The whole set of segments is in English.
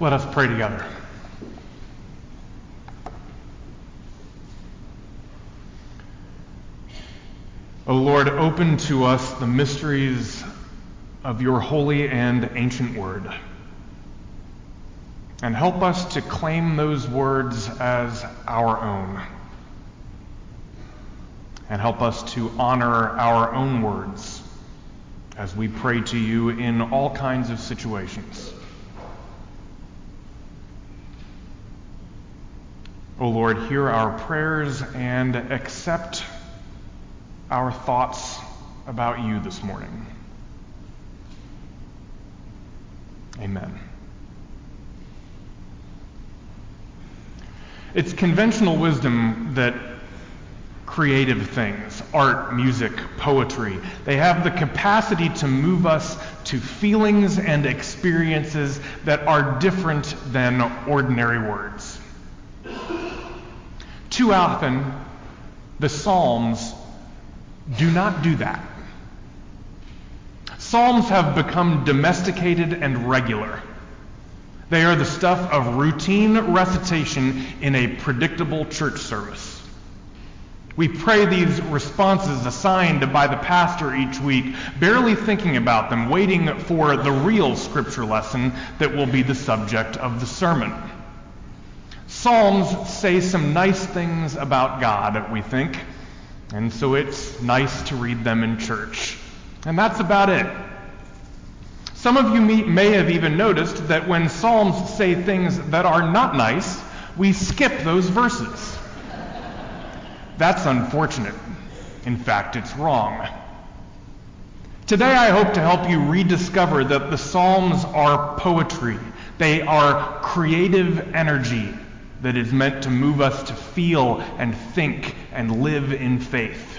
Let us pray together. O Lord, open to us the mysteries of your holy and ancient word. And help us to claim those words as our own. And help us to honor our own words as we pray to you in all kinds of situations. O Lord, hear our prayers and accept our thoughts about you this morning. Amen. It's conventional wisdom that creative things, art, music, poetry, they have the capacity to move us to feelings and experiences that are different than ordinary words. Too often, the Psalms do not do that. Psalms have become domesticated and regular. They are the stuff of routine recitation in a predictable church service. We pray these responses assigned by the pastor each week, barely thinking about them, waiting for the real scripture lesson that will be the subject of the sermon. Psalms say some nice things about God, we think, and so it's nice to read them in church. And that's about it. Some of you may have even noticed that when Psalms say things that are not nice, we skip those verses. That's unfortunate. In fact, it's wrong. Today, I hope to help you rediscover that the Psalms are poetry. They are creative energy that is meant to move us to feel and think and live in faith.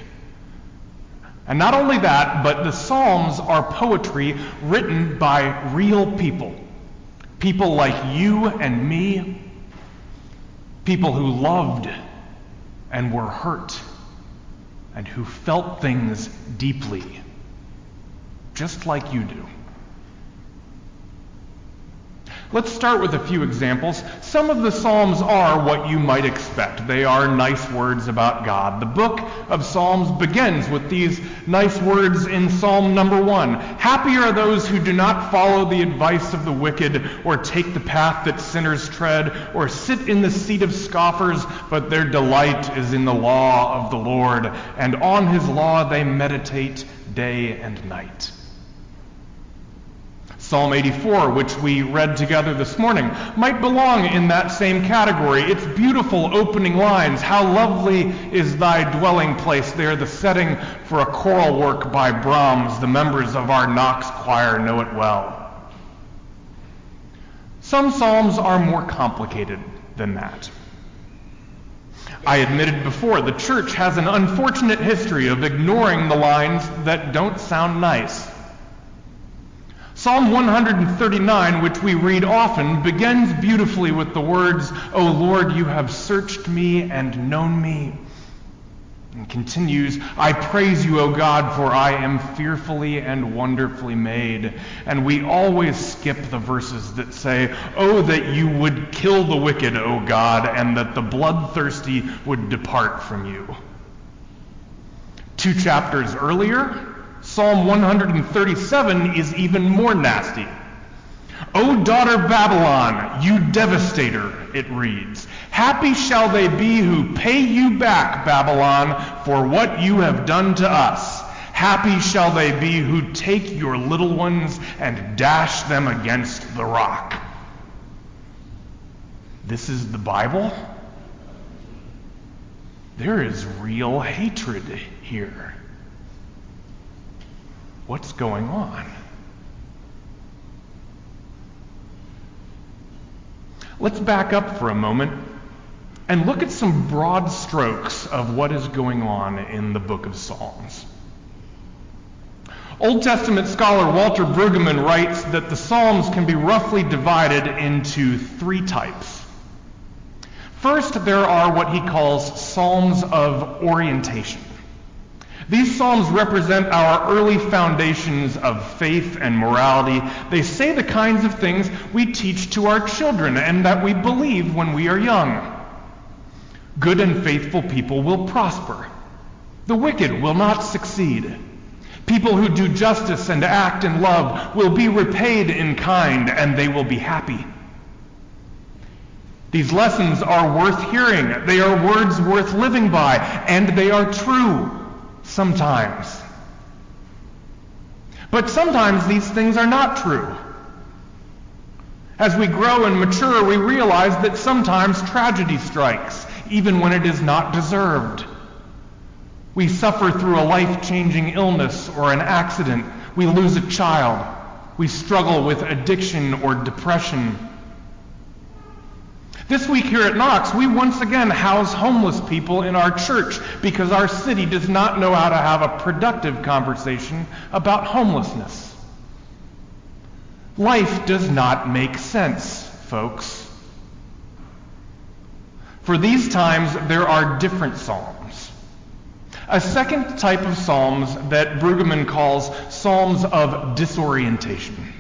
And not only that, but the Psalms are poetry written by real people. People like you and me. People who loved and were hurt and who felt things deeply, just like you do. Let's start with a few examples. Some of the Psalms are what you might expect. They are nice words about God. The book of Psalms begins with these nice words in Psalm number one. Happy are those who do not follow the advice of the wicked, or take the path that sinners tread, or sit in the seat of scoffers, but their delight is in the law of the Lord, and on his law they meditate day and night. Psalm 84, which we read together this morning, might belong in that same category. Its beautiful opening lines, How lovely is thy dwelling place there, the setting for a choral work by Brahms. The members of our Knox choir know it well. Some psalms are more complicated than that. I admitted before, the church has an unfortunate history of ignoring the lines that don't sound nice. Psalm 139, which we read often, begins beautifully with the words, O Lord, you have searched me and known me. And continues, I praise you, O God, for I am fearfully and wonderfully made. And we always skip the verses that say, Oh, that you would kill the wicked, O God, and that the bloodthirsty would depart from you. Two chapters earlier, Psalm 137 is even more nasty. O daughter Babylon, you devastator, it reads. Happy shall they be who pay you back, Babylon, for what you have done to us. Happy shall they be who take your little ones and dash them against the rock. This is the Bible? There is real hatred here. What's going on? Let's back up for a moment and look at some broad strokes of what is going on in the book of Psalms. Old Testament scholar Walter Brueggemann writes that the Psalms can be roughly divided into three types. First, there are what he calls Psalms of orientation. These Psalms represent our early foundations of faith and morality. They say the kinds of things we teach to our children and that we believe when we are young. Good and faithful people will prosper. The wicked will not succeed. People who do justice and act in love will be repaid in kind and they will be happy. These lessons are worth hearing. They are words worth living by, and they are true sometimes. But sometimes these things are not true. As we grow and mature, we realize that sometimes tragedy strikes, even when it is not deserved. We suffer through a life changing illness or an accident. We lose a child. We struggle with addiction or depression. This week here at Knox, we once again house homeless people in our church because our city does not know how to have a productive conversation about homelessness. Life does not make sense, folks. For these times, there are different psalms. A second type of psalms that Brueggemann calls psalms of disorientation.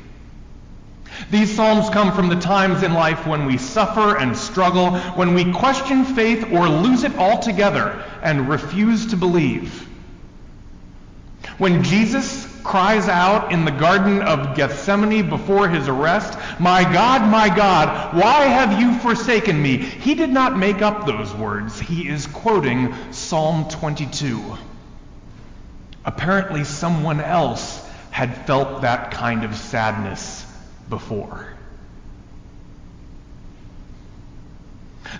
These Psalms come from the times in life when we suffer and struggle, when we question faith or lose it altogether and refuse to believe. When Jesus cries out in the Garden of Gethsemane before his arrest, My God, my God, why have you forsaken me? He did not make up those words. He is quoting Psalm 22. Apparently, someone else had felt that kind of sadness before.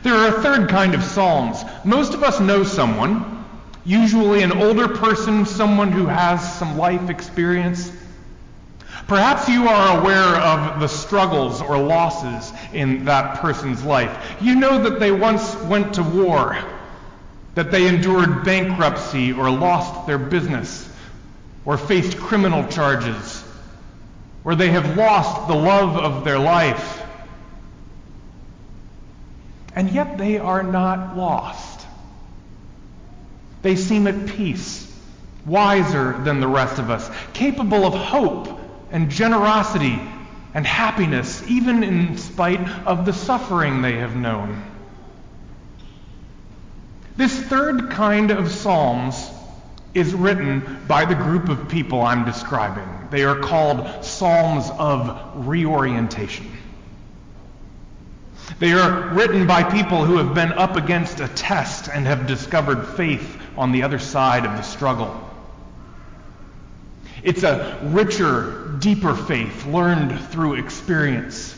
There are a third kind of psalms. Most of us know someone, usually an older person, someone who has some life experience. Perhaps you are aware of the struggles or losses in that person's life. You know that they once went to war, that they endured bankruptcy or lost their business, or faced criminal charges, where they have lost the love of their life. And yet they are not lost. They seem at peace, wiser than the rest of us, capable of hope and generosity and happiness, even in spite of the suffering they have known. This third kind of Psalms is written by the group of people I'm describing. They are called Psalms of Reorientation. They are written by people who have been up against a test and have discovered faith on the other side of the struggle. It's a richer, deeper faith learned through experience.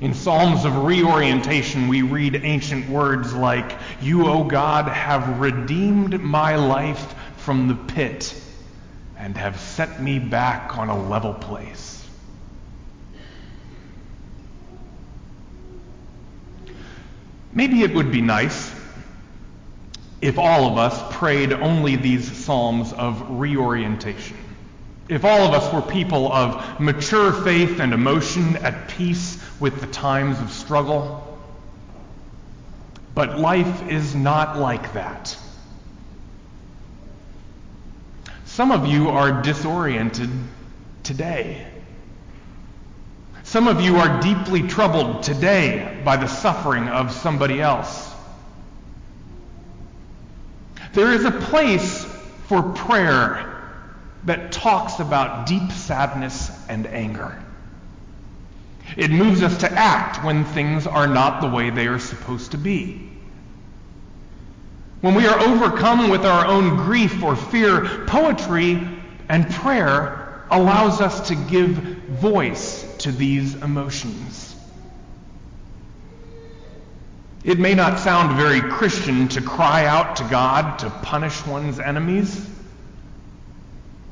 In Psalms of reorientation, we read ancient words like, You, O God, have redeemed my life from the pit and have set me back on a level place. Maybe it would be nice if all of us prayed only these Psalms of reorientation. If all of us were people of mature faith and emotion at peace with the times of struggle. But life is not like that. Some of you are disoriented today. Some of you are deeply troubled today by the suffering of somebody else. There is a place for prayer that talks about deep sadness and anger. It moves us to act when things are not the way they are supposed to be. When we are overcome with our own grief or fear, poetry and prayer allows us to give voice to these emotions. It may not sound very Christian to cry out to God to punish one's enemies.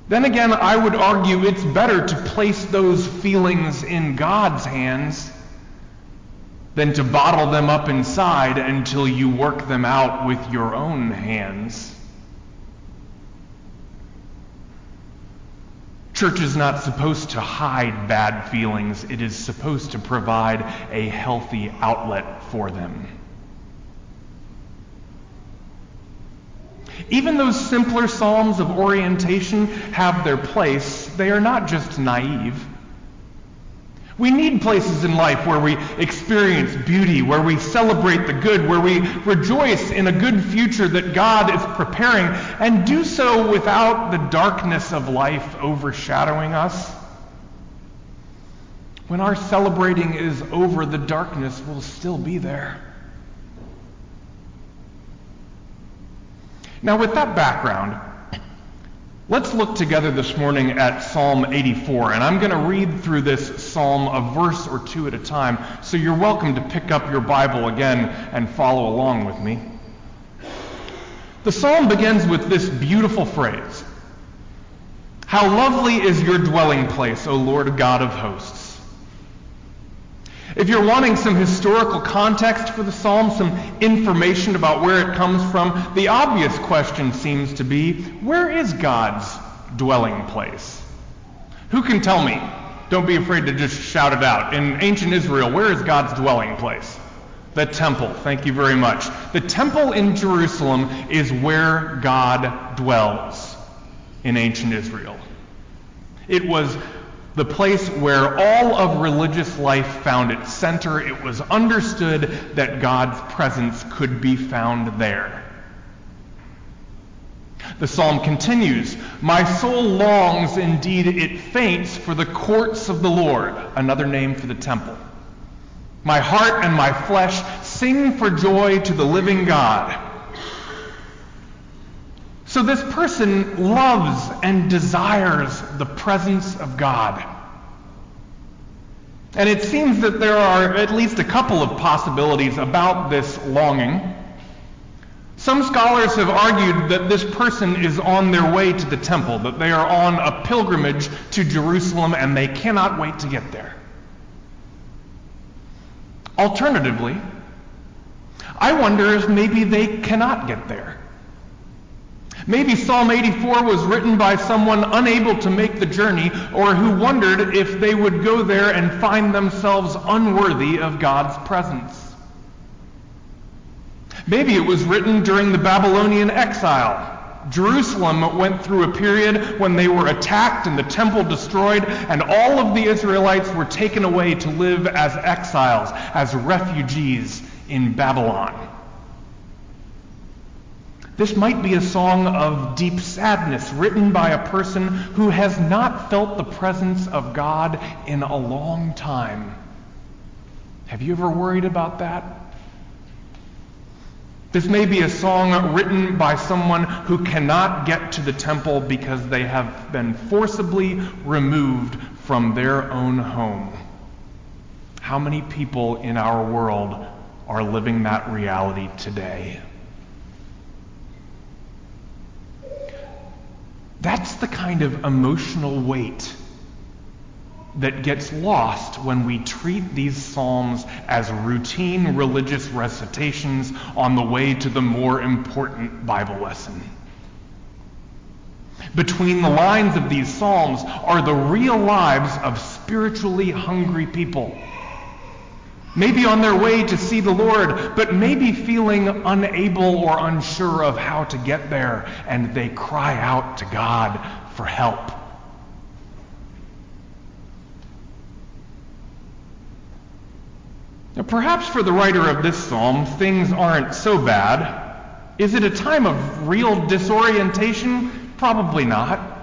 Then again, I would argue it's better to place those feelings in God's hands than to bottle them up inside until you work them out with your own hands. Church is not supposed to hide bad feelings, it is supposed to provide a healthy outlet for them. Even those simpler psalms of orientation have their place. They are not just naive. We need places in life where we experience beauty, where we celebrate the good, where we rejoice in a good future that God is preparing, and do so without the darkness of life overshadowing us. When our celebrating is over, the darkness will still be there. Now, with that background, let's look together this morning at Psalm 84. And I'm going to read through this psalm a verse or two at a time. So you're welcome to pick up your Bible again and follow along with me. The psalm begins with this beautiful phrase How lovely is your dwelling place, O Lord God of hosts! If you're wanting some historical context for the psalm, some information about where it comes from, the obvious question seems to be where is God's dwelling place? Who can tell me? Don't be afraid to just shout it out. In ancient Israel, where is God's dwelling place? The temple. Thank you very much. The temple in Jerusalem is where God dwells in ancient Israel. It was the place where all of religious life found its center. It was understood that God's presence could be found there. The psalm continues My soul longs, indeed it faints, for the courts of the Lord, another name for the temple. My heart and my flesh sing for joy to the living God. So this person loves and desires the presence of God. And it seems that there are at least a couple of possibilities about this longing. Some scholars have argued that this person is on their way to the temple, that they are on a pilgrimage to Jerusalem and they cannot wait to get there. Alternatively, I wonder if maybe they cannot get there. Maybe Psalm 84 was written by someone unable to make the journey or who wondered if they would go there and find themselves unworthy of God's presence. Maybe it was written during the Babylonian exile. Jerusalem went through a period when they were attacked and the temple destroyed, and all of the Israelites were taken away to live as exiles, as refugees in Babylon. This might be a song of deep sadness written by a person who has not felt the presence of God in a long time. Have you ever worried about that? This may be a song written by someone who cannot get to the temple because they have been forcibly removed from their own home. How many people in our world are living that reality today? That's the kind of emotional weight that gets lost when we treat these Psalms as routine religious recitations on the way to the more important Bible lesson. Between the lines of these Psalms are the real lives of spiritually hungry people maybe on their way to see the Lord, but maybe feeling unable or unsure of how to get there, and they cry out to God for help. Now, perhaps for the writer of this psalm, things aren't so bad. Is it a time of real disorientation? Probably not.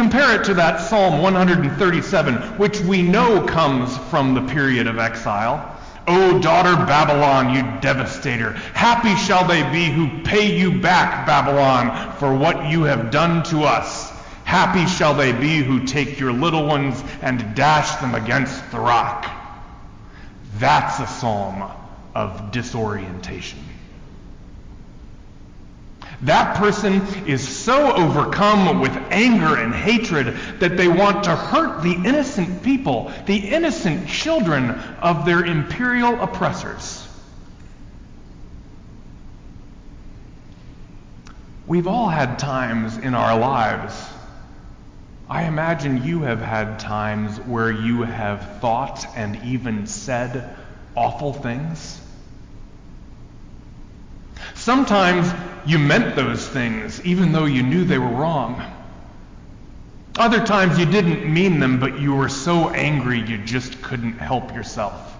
Compare it to that Psalm 137, which we know comes from the period of exile. O daughter Babylon, you devastator, happy shall they be who pay you back, Babylon, for what you have done to us. Happy shall they be who take your little ones and dash them against the rock. That's a psalm of disorientation. That person is so overcome with anger and hatred that they want to hurt the innocent people, the innocent children of their imperial oppressors. We've all had times in our lives. I imagine you have had times where you have thought and even said awful things. Sometimes you meant those things even though you knew they were wrong. Other times you didn't mean them, but you were so angry you just couldn't help yourself.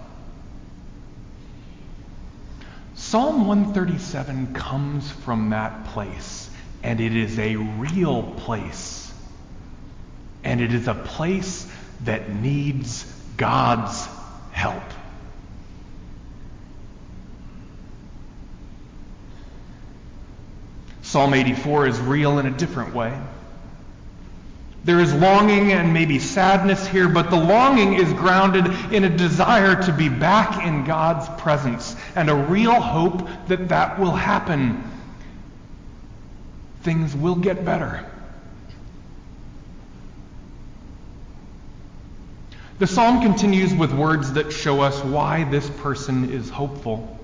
Psalm 137 comes from that place, and it is a real place. And it is a place that needs God's help. Psalm 84 is real in a different way. There is longing and maybe sadness here, but the longing is grounded in a desire to be back in God's presence and a real hope that that will happen. Things will get better. The psalm continues with words that show us why this person is hopeful.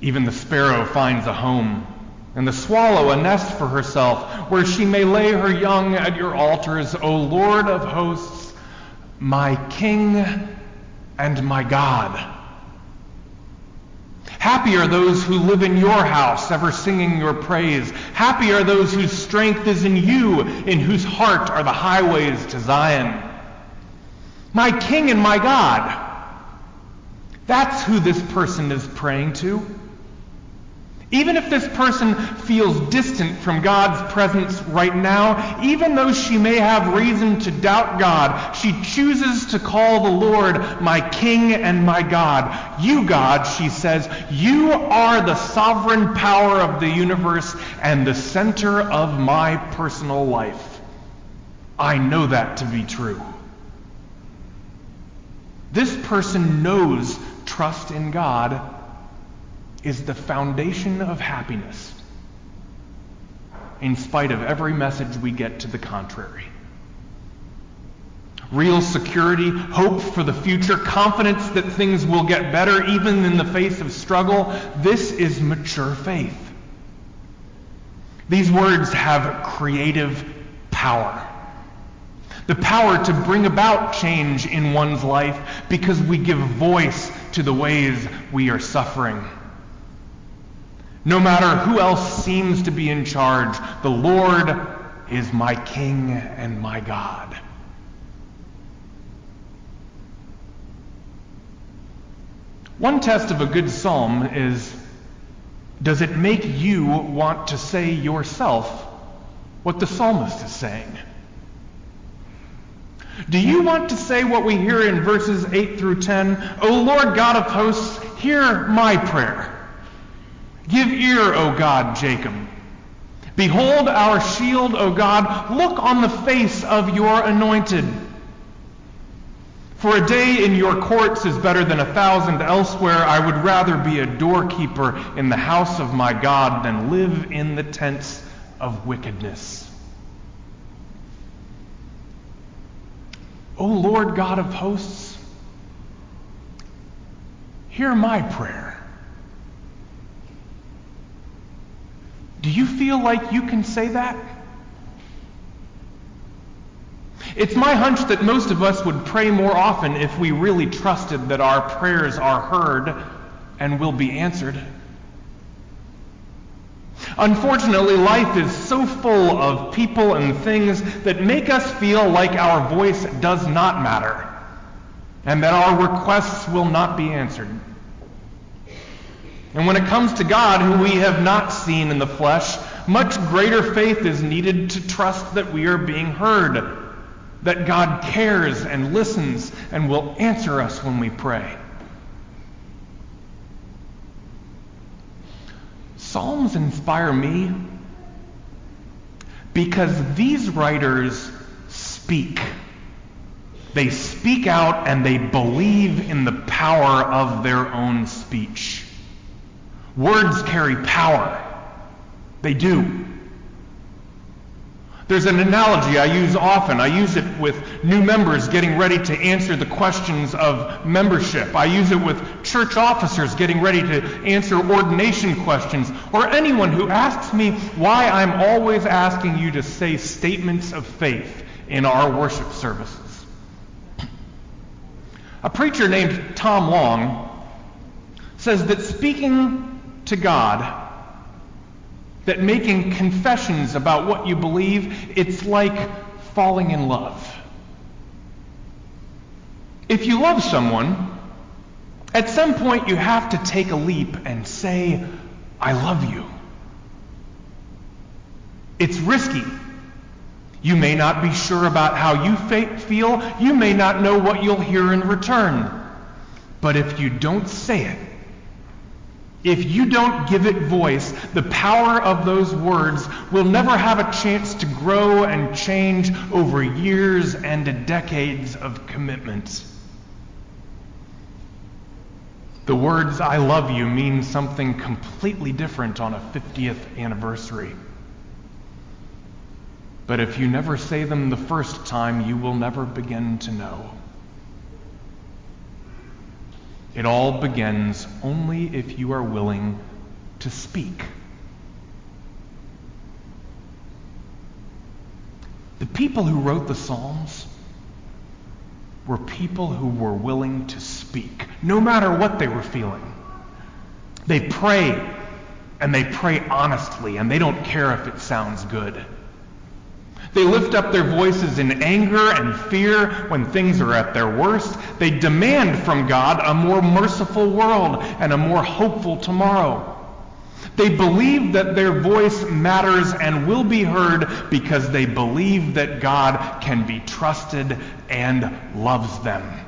Even the sparrow finds a home and the swallow a nest for herself, where she may lay her young at your altars, O Lord of hosts, my King and my God. Happy are those who live in your house, ever singing your praise. Happy are those whose strength is in you, in whose heart are the highways to Zion. My King and my God. That's who this person is praying to. Even if this person feels distant from God's presence right now, even though she may have reason to doubt God, she chooses to call the Lord my King and my God. You, God, she says, you are the sovereign power of the universe and the center of my personal life. I know that to be true. This person knows trust in God is the foundation of happiness, in spite of every message we get to the contrary. Real security, hope for the future, confidence that things will get better even in the face of struggle. This is mature faith. These words have creative power. The power to bring about change in one's life because we give voice to the ways we are suffering. No matter who else seems to be in charge, the Lord is my King and my God. One test of a good psalm is does it make you want to say yourself what the psalmist is saying? Do you want to say what we hear in verses 8 through 10? O Lord God of hosts, hear my prayer. Give ear, O God, Jacob. Behold our shield, O God. Look on the face of your anointed. For a day in your courts is better than a thousand elsewhere. I would rather be a doorkeeper in the house of my God than live in the tents of wickedness. O Lord God of hosts, hear my prayer. Do you feel like you can say that? It's my hunch that most of us would pray more often if we really trusted that our prayers are heard and will be answered. Unfortunately, life is so full of people and things that make us feel like our voice does not matter and that our requests will not be answered. And when it comes to God, who we have not seen in the flesh, much greater faith is needed to trust that we are being heard, that God cares and listens and will answer us when we pray. Psalms inspire me because these writers speak. They speak out and they believe in the power of their own speech. Words carry power. They do. There's an analogy I use often. I use it with new members getting ready to answer the questions of membership. I use it with church officers getting ready to answer ordination questions, or anyone who asks me why I'm always asking you to say statements of faith in our worship services. A preacher named Tom Long says that speaking to God that making confessions about what you believe, it's like falling in love. If you love someone, at some point you have to take a leap and say, I love you. It's risky. You may not be sure about how you feel. You may not know what you'll hear in return. But if you don't say it, if you don't give it voice, the power of those words will never have a chance to grow and change over years and decades of commitment. The words, I love you, mean something completely different on a 50th anniversary. But if you never say them the first time, you will never begin to know. It all begins only if you are willing to speak. The people who wrote the Psalms were people who were willing to speak, no matter what they were feeling. They pray, and they pray honestly, and they don't care if it sounds good. They lift up their voices in anger and fear when things are at their worst. They demand from God a more merciful world and a more hopeful tomorrow. They believe that their voice matters and will be heard because they believe that God can be trusted and loves them.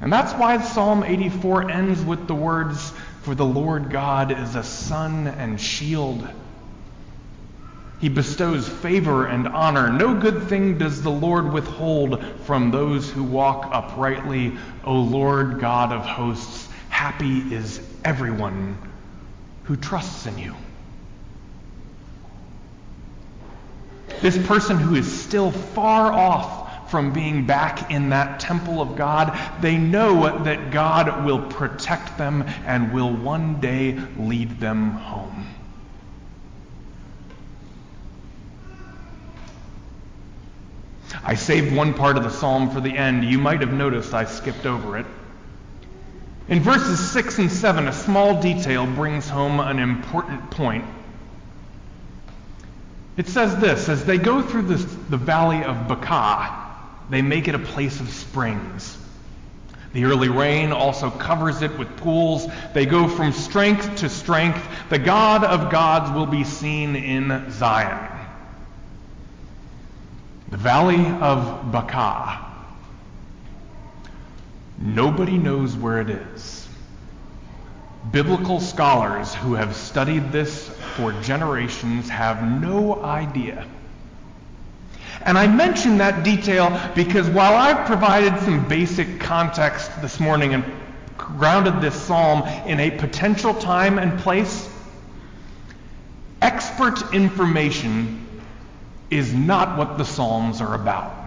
And that's why Psalm 84 ends with the words, For the Lord God is a sun and shield. He bestows favor and honor. No good thing does the Lord withhold from those who walk uprightly. O Lord God of hosts, happy is everyone who trusts in you. This person who is still far off from being back in that temple of God, they know that God will protect them and will one day lead them home. I saved one part of the psalm for the end. You might have noticed I skipped over it. In verses 6 and 7, a small detail brings home an important point. It says this As they go through this, the valley of Baca, they make it a place of springs. The early rain also covers it with pools. They go from strength to strength. The God of gods will be seen in Zion. The Valley of Baca. Nobody knows where it is. Biblical scholars who have studied this for generations have no idea. And I mention that detail because while I've provided some basic context this morning and grounded this psalm in a potential time and place, expert information is not what the Psalms are about.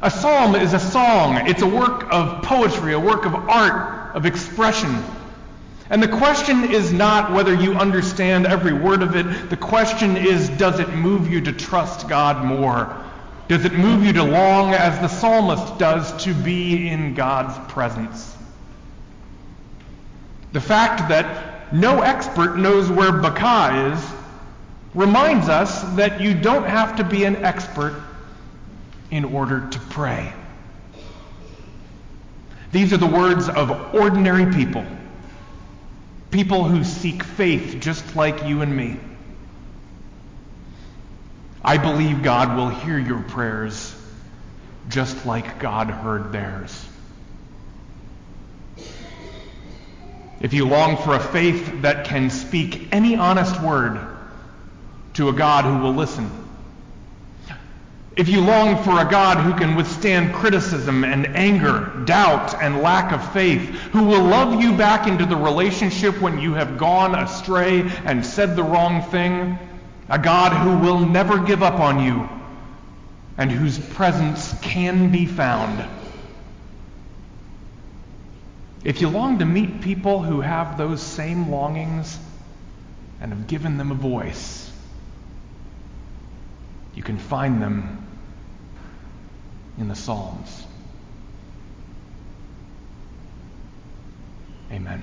A psalm is a song, it's a work of poetry, a work of art, of expression. And the question is not whether you understand every word of it. The question is, does it move you to trust God more? Does it move you to long, as the psalmist does, to be in God's presence? The fact that no expert knows where Baca is reminds us that you don't have to be an expert in order to pray. These are the words of ordinary people, people who seek faith just like you and me. I believe God will hear your prayers just like God heard theirs. If you long for a faith that can speak any honest word, to a God who will listen. If you long for a God who can withstand criticism and anger, doubt, and lack of faith, who will love you back into the relationship when you have gone astray and said the wrong thing, a God who will never give up on you and whose presence can be found. If you long to meet people who have those same longings and have given them a voice, you can find them in the Psalms. Amen.